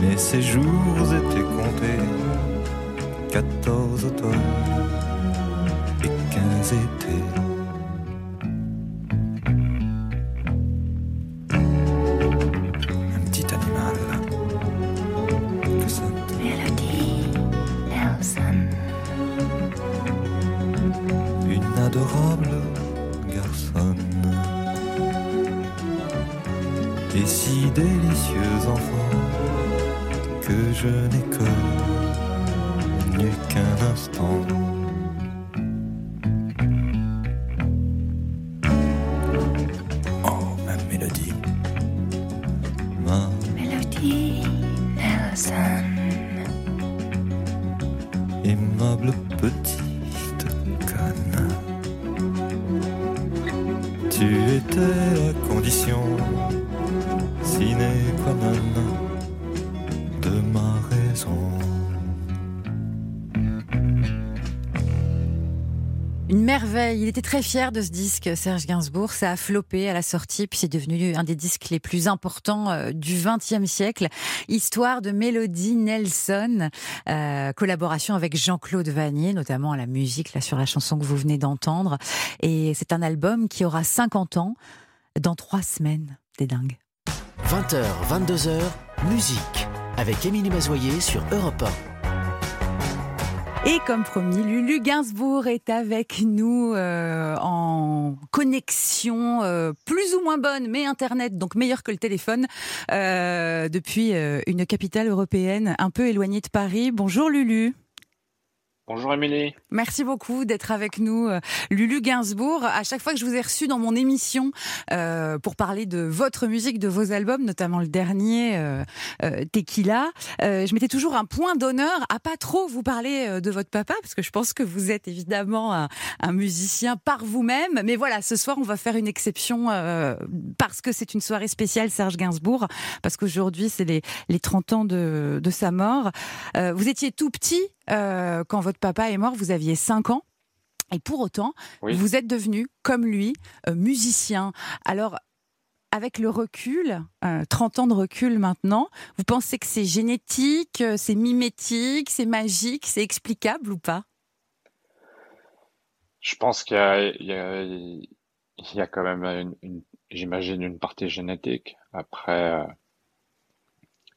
Mais ses jours étaient comptés. 14 automnes et 15 étés. Tu étais la condition sine qua non Il était très fier de ce disque, Serge Gainsbourg. Ça a floppé à la sortie, puis c'est devenu un des disques les plus importants euh, du XXe siècle. Histoire de Mélodie Nelson, euh, collaboration avec Jean-Claude Vanier, notamment à la musique, là, sur la chanson que vous venez d'entendre. Et c'est un album qui aura 50 ans dans trois semaines. C'est dingue. 20h, 22h, musique. Avec Émilie Mazoyer sur Europe 1. Et comme promis, Lulu Gainsbourg est avec nous euh, en connexion euh, plus ou moins bonne, mais Internet, donc meilleur que le téléphone, euh, depuis une capitale européenne un peu éloignée de Paris. Bonjour Lulu. Bonjour Émilie. Merci beaucoup d'être avec nous, euh, Lulu Gainsbourg. À chaque fois que je vous ai reçu dans mon émission euh, pour parler de votre musique, de vos albums, notamment le dernier euh, euh, Tequila, euh, je mettais toujours un point d'honneur à pas trop vous parler euh, de votre papa, parce que je pense que vous êtes évidemment un, un musicien par vous-même. Mais voilà, ce soir, on va faire une exception parce que c'est une soirée spéciale Serge Gainsbourg, parce qu'aujourd'hui, c'est les, les 30 ans de, de sa mort. Vous étiez tout petit euh, quand votre papa est mort, vous aviez 5 ans. Et pour autant, Oui. vous êtes devenu, comme lui, euh, musicien. Alors, avec le recul, euh, 30 ans de recul maintenant, vous pensez que c'est génétique, euh, c'est mimétique, c'est magique, c'est explicable ou pas? Je pense qu'il y a, y y quand même une, une- j'imagine une partie génétique. Après,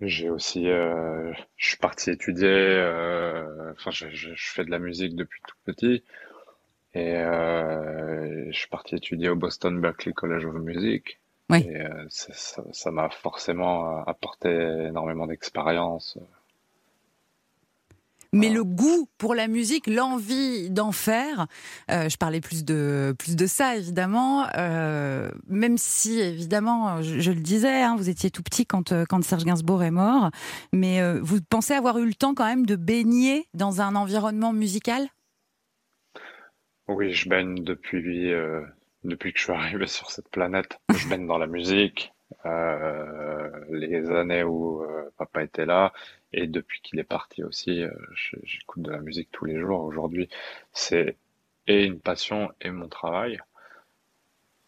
j'ai aussi, euh, je suis parti étudier, euh, enfin, je, je- je fais de la musique depuis tout petit. Et euh, je suis parti étudier au Boston Berklee College of Music. Oui. Et euh, ça, ça- ça m'a forcément apporté énormément d'expérience. Mais le goût pour la musique, l'envie d'en faire, euh, je parlais plus de plus de ça évidemment, euh, même si évidemment, je, le disais, hein, vous étiez tout petit quand euh, quand Serge Gainsbourg est mort, mais vous pensez avoir eu le temps quand même de baigner dans un environnement musical? Oui, je baigne depuis, depuis que je suis arrivé sur cette planète. Je baigne dans la musique, les années où papa était là, et depuis qu'il est parti aussi, euh, j'écoute de la musique tous les jours. Aujourd'hui, c'est et une passion et mon travail.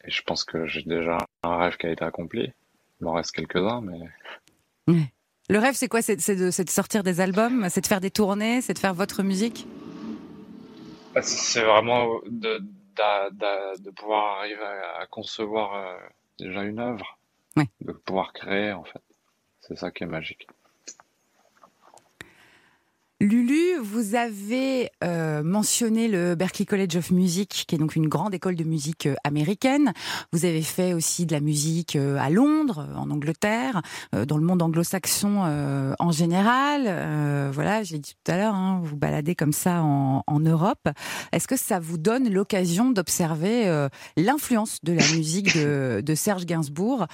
Et je pense que j'ai déjà un rêve qui a été accompli. Il m'en reste quelques-uns, mais Le rêve, c'est quoi? C'est de, sortir des albums, c'est de faire des tournées, c'est de faire votre musique? Ah, c'est vraiment de, pouvoir arriver à, concevoir euh, déjà une œuvre, Oui. de pouvoir créer en fait. C'est ça qui est magique. Lulu, vous avez euh, mentionné le Berklee College of Music, qui est donc une grande école de musique euh, américaine. Vous avez fait aussi de la musique euh, à Londres, en Angleterre, dans le monde anglo-saxon en général. voilà, j'ai dit tout à l'heure, hein, vous baladez comme ça en, en Europe. Est-ce que ça vous donne l'occasion d'observer l'influence de la musique de, de Serge Gainsbourg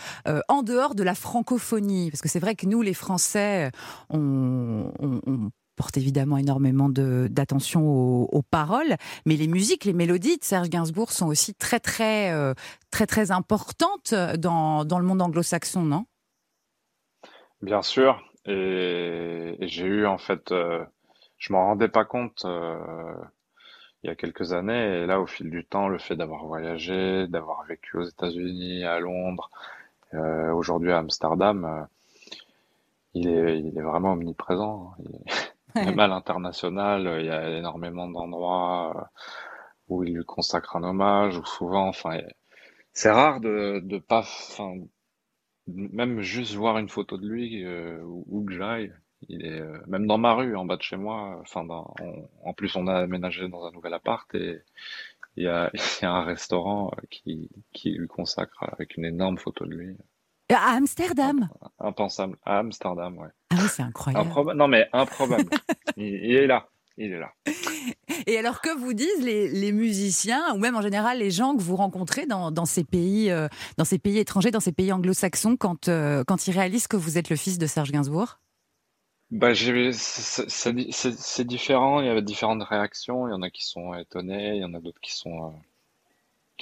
en dehors de la francophonie? Parce que c'est vrai que nous, les Français, on, on, on porte évidemment énormément d'attention aux, paroles, mais les musiques, les mélodies de Serge Gainsbourg sont aussi très très euh, très très importantes dans, le monde anglo-saxon, non? Bien sûr, et, j'ai eu en fait, euh, je m'en rendais pas compte euh, il y a quelques années, et là au fil du temps, le fait d'avoir voyagé, d'avoir vécu aux États-Unis, à Londres, aujourd'hui à Amsterdam, il est, il est vraiment omniprésent. Même à l'international, il y a énormément d'endroits euh, où il lui consacre un hommage, ou souvent, enfin, c'est rare de, de pas, enfin, même juste voir une photo de lui euh, où que j'aille. Il est euh, même dans ma rue, en bas de chez moi. Enfin, en plus, on a aménagé dans un nouvel appart et il y a, <laughs> y a un restaurant qui, qui lui consacre avec une énorme photo de lui. À Amsterdam Impensable. À Amsterdam, ouais. Ah oui, c'est incroyable. Non, mais improbable. <laughs> il, est là. Il est là. Et alors, que vous disent les, musiciens, ou même en général les gens que vous rencontrez dans, ces, pays, euh, dans ces pays étrangers, dans ces pays anglo-saxons, quand, euh, quand ils réalisent que vous êtes le fils de Serge Gainsbourg? Bah, c'est différent, il y a différentes réactions. Il y en a qui sont étonnés, il y en a d'autres qui sont.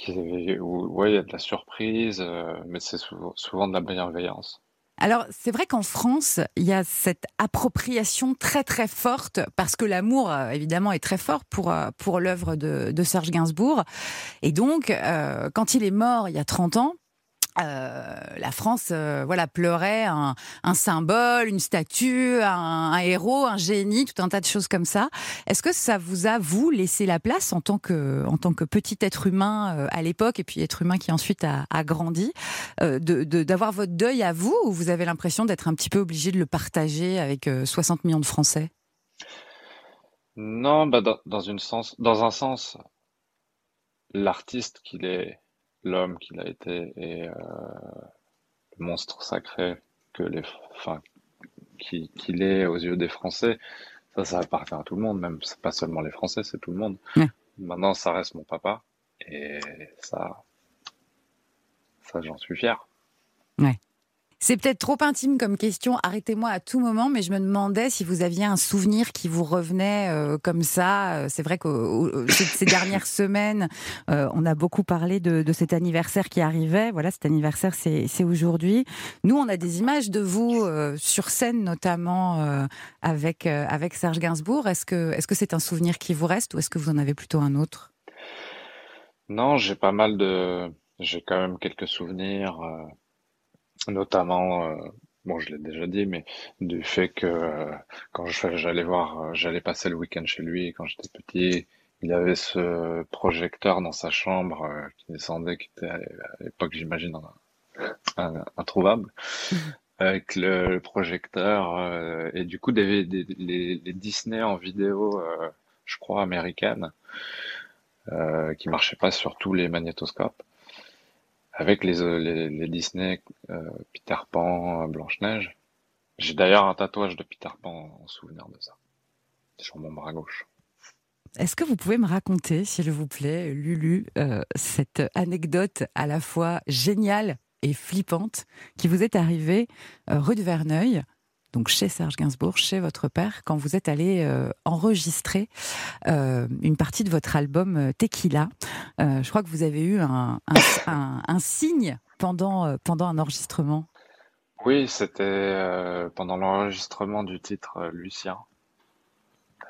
Euh, qui, ouais, il y a de la surprise, mais c'est souvent de la bienveillance. Alors, c'est vrai qu'en France, il y a cette appropriation très très forte, parce que l'amour, euh, évidemment, est très fort pour, euh, pour l'œuvre de, Serge Gainsbourg. Et donc, euh, quand il est mort il y a 30 ans, euh, la France, euh, voilà, pleurait un, symbole, une statue, un, héros, un génie, tout un tas de choses comme ça. Est-ce que ça vous a vous laissé la place en tant que en tant que petit être humain euh, à l'époque et puis être humain qui ensuite a, grandi, d'avoir votre deuil à vous ou vous avez l'impression d'être un petit peu obligé de le partager avec 60 millions de Français? Non, bah dans, un sens, l'artiste qu'il est l'homme qu'il a été et euh, le monstre sacré que les, enfin, qu'il est aux yeux des Français, ça, ça appartient à tout le monde, même c'est pas seulement les Français, c'est tout le monde. Maintenant, ça reste mon papa et ça, ça, j'en suis fier. Ouais. C'est peut-être trop intime comme question, arrêtez-moi à tout moment, mais je me demandais si vous aviez un souvenir qui vous revenait euh, comme ça. Euh, c'est vrai que ces, dernières <coughs> semaines, euh, on a beaucoup parlé de, de, cet anniversaire qui arrivait. Voilà, cet anniversaire, c'est aujourd'hui. Nous, on a des images de vous sur scène, notamment avec, avec Serge Gainsbourg. Est-ce que est-ce que c'est un souvenir qui vous reste ou est-ce que vous en avez plutôt un autre? Non, j'ai pas mal de... J'ai quand même quelques souvenirs notamment, euh, bon, je l'ai déjà dit, mais du fait que euh, quand j'allais voir, euh, j'allais passer le week-end chez lui quand j'étais petit, il avait ce projecteur dans sa chambre qui descendait, qui était à l'époque, j'imagine, introuvable, <laughs> avec le, projecteur et du coup des, des les, les, Disney en vidéo, je crois américaine, qui marchaient pas sur tous les magnétoscopes avec les, euh, les, Disney, euh, Peter Pan, Blanche-Neige. J'ai d'ailleurs un tatouage de Peter Pan en souvenir de ça, sur mon bras gauche. Est-ce que vous pouvez me raconter, s'il vous plaît, Lulu, euh, cette anecdote à la fois géniale et flippante qui vous est arrivée rue de Verneuil donc chez Serge Gainsbourg, chez votre père, quand vous êtes allé euh, enregistrer euh, une partie de votre album euh, Tequila. je crois que vous avez eu un, <coughs> signe pendant, pendant un enregistrement. Oui, c'était pendant l'enregistrement du titre Lucien.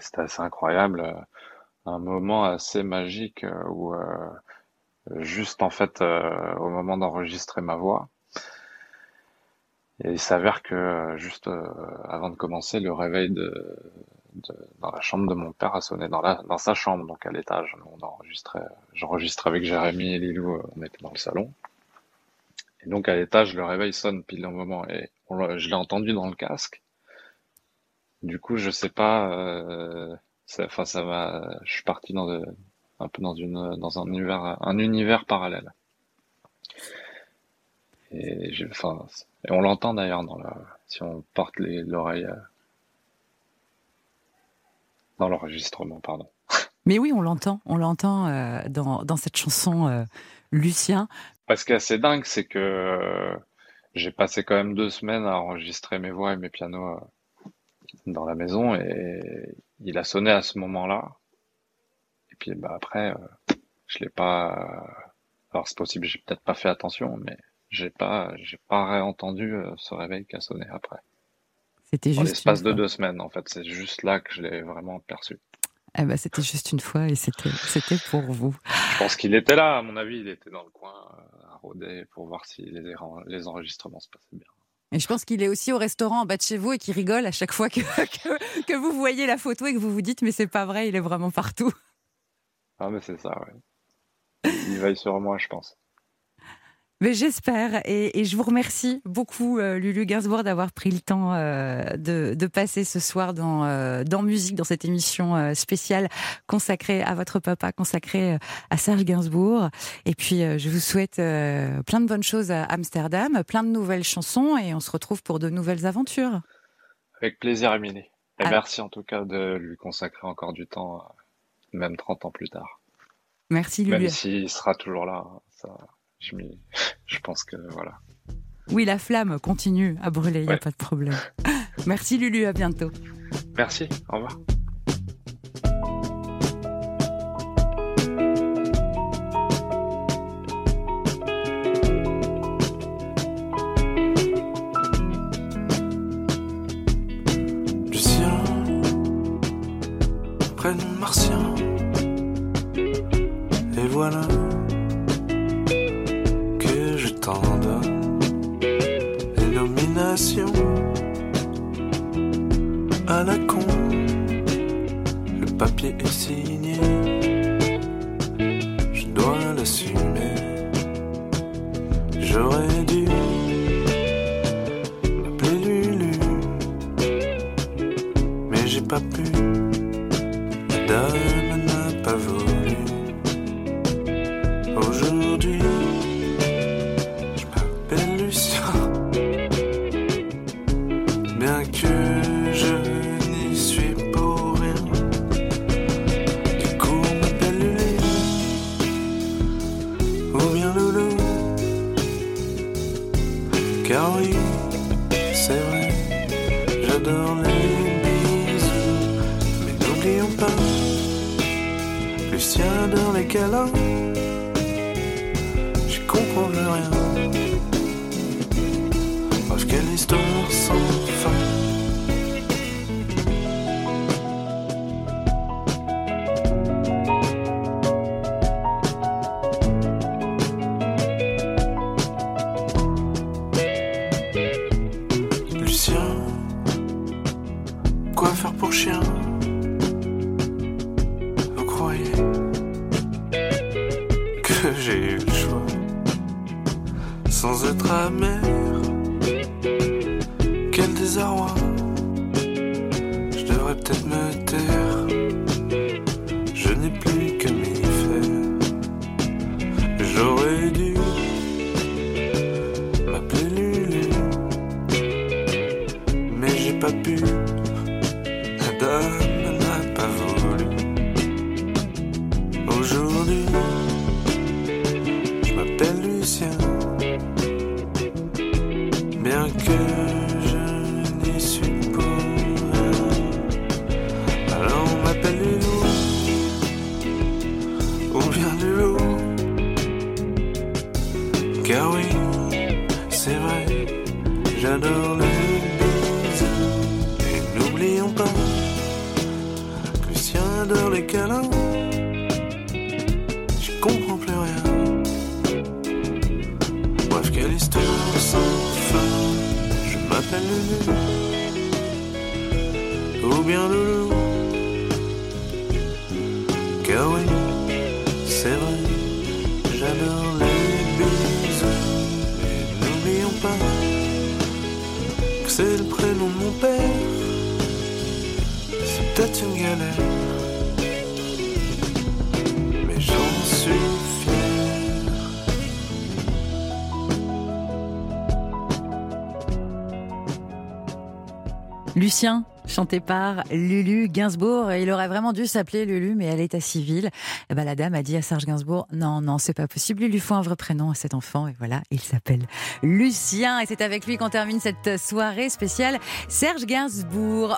C'était assez incroyable, un moment assez magique où juste en fait au moment d'enregistrer ma voix, et il s'avère que euh, juste euh, avant de commencer, le réveil de, de, dans la chambre de mon père a sonné dans, la, dans sa chambre, donc à l'étage. On enregistrait, j'enregistrais avec Jérémy et Lilou, euh, on était dans le salon. Et donc à l'étage, le réveil sonne pile au moment et je l'ai entendu dans le casque. du coup, je sais pas. Euh, ça, enfin, ça va. Je suis parti dans un peu dans une dans un univers un univers parallèle. Et j'ai, enfin, et on l'entend d'ailleurs dans la si on porte les l'oreille euh, dans l'enregistrement, pardon. <laughs> Mais oui, on l'entend, on l'entend euh, dans, dans cette chanson euh, Lucien. Ce qui est assez dingue, c'est que euh, j'ai passé quand même deux semaines à enregistrer mes voix et mes pianos euh, dans la maison et il a sonné à ce moment-là. Et puis bah après, euh, je l'ai pas. Alors c'est possible, j'ai peut-être pas fait attention, mais j'ai pas, j'ai pas réentendu euh, ce réveil qui a sonné après. C'était juste. l'espace une de deux semaines, en fait, c'est juste là que je l'ai vraiment perçu. Eh ben, c'était juste une fois et c'était, c'était pour vous. Je pense qu'il était là, à mon avis, il était dans le coin euh, à rôder pour voir si les, les enregistrements se passaient bien. Et je pense qu'il est aussi au restaurant en bas de chez vous et qu'il rigole à chaque fois que, <laughs> que, que vous voyez la photo et que vous vous dites mais c'est pas vrai, il est vraiment partout. Ah, mais c'est ça, ouais. Il veille sur moi, je pense. Mais j'espère et, et je vous remercie beaucoup euh, Lulu Gainsbourg d'avoir pris le temps euh, de, de passer ce soir dans, euh, dans musique, dans cette émission spéciale consacrée à votre papa, consacrée à Serge Gainsbourg. Et puis je vous souhaite plein de bonnes choses à Amsterdam, plein de nouvelles chansons et on se retrouve pour de nouvelles aventures. Avec plaisir, Émilie. Et merci en tout cas de lui consacrer encore du temps, même 30 ans plus tard. Merci Lulu. Même s'il sera toujours là, hein, ça, je, pense que voilà. Oui, la flamme continue à brûler, il n'y a pas de problème. <laughs> Merci Lulu, à bientôt. Merci, au revoir. Lucien, prénom martien. Et voilà seni Lucien, chanté par Lulu Gainsbourg. Il aurait vraiment dû s'appeler Lulu, mais elle est à civile. Et ben, la dame a dit à Serge Gainsbourg, non, non, c'est pas possible. Il lui faut un vrai prénom à cet enfant. Et voilà, il s'appelle Lucien. Et c'est avec lui qu'on termine cette soirée spéciale Serge Gainsbourg.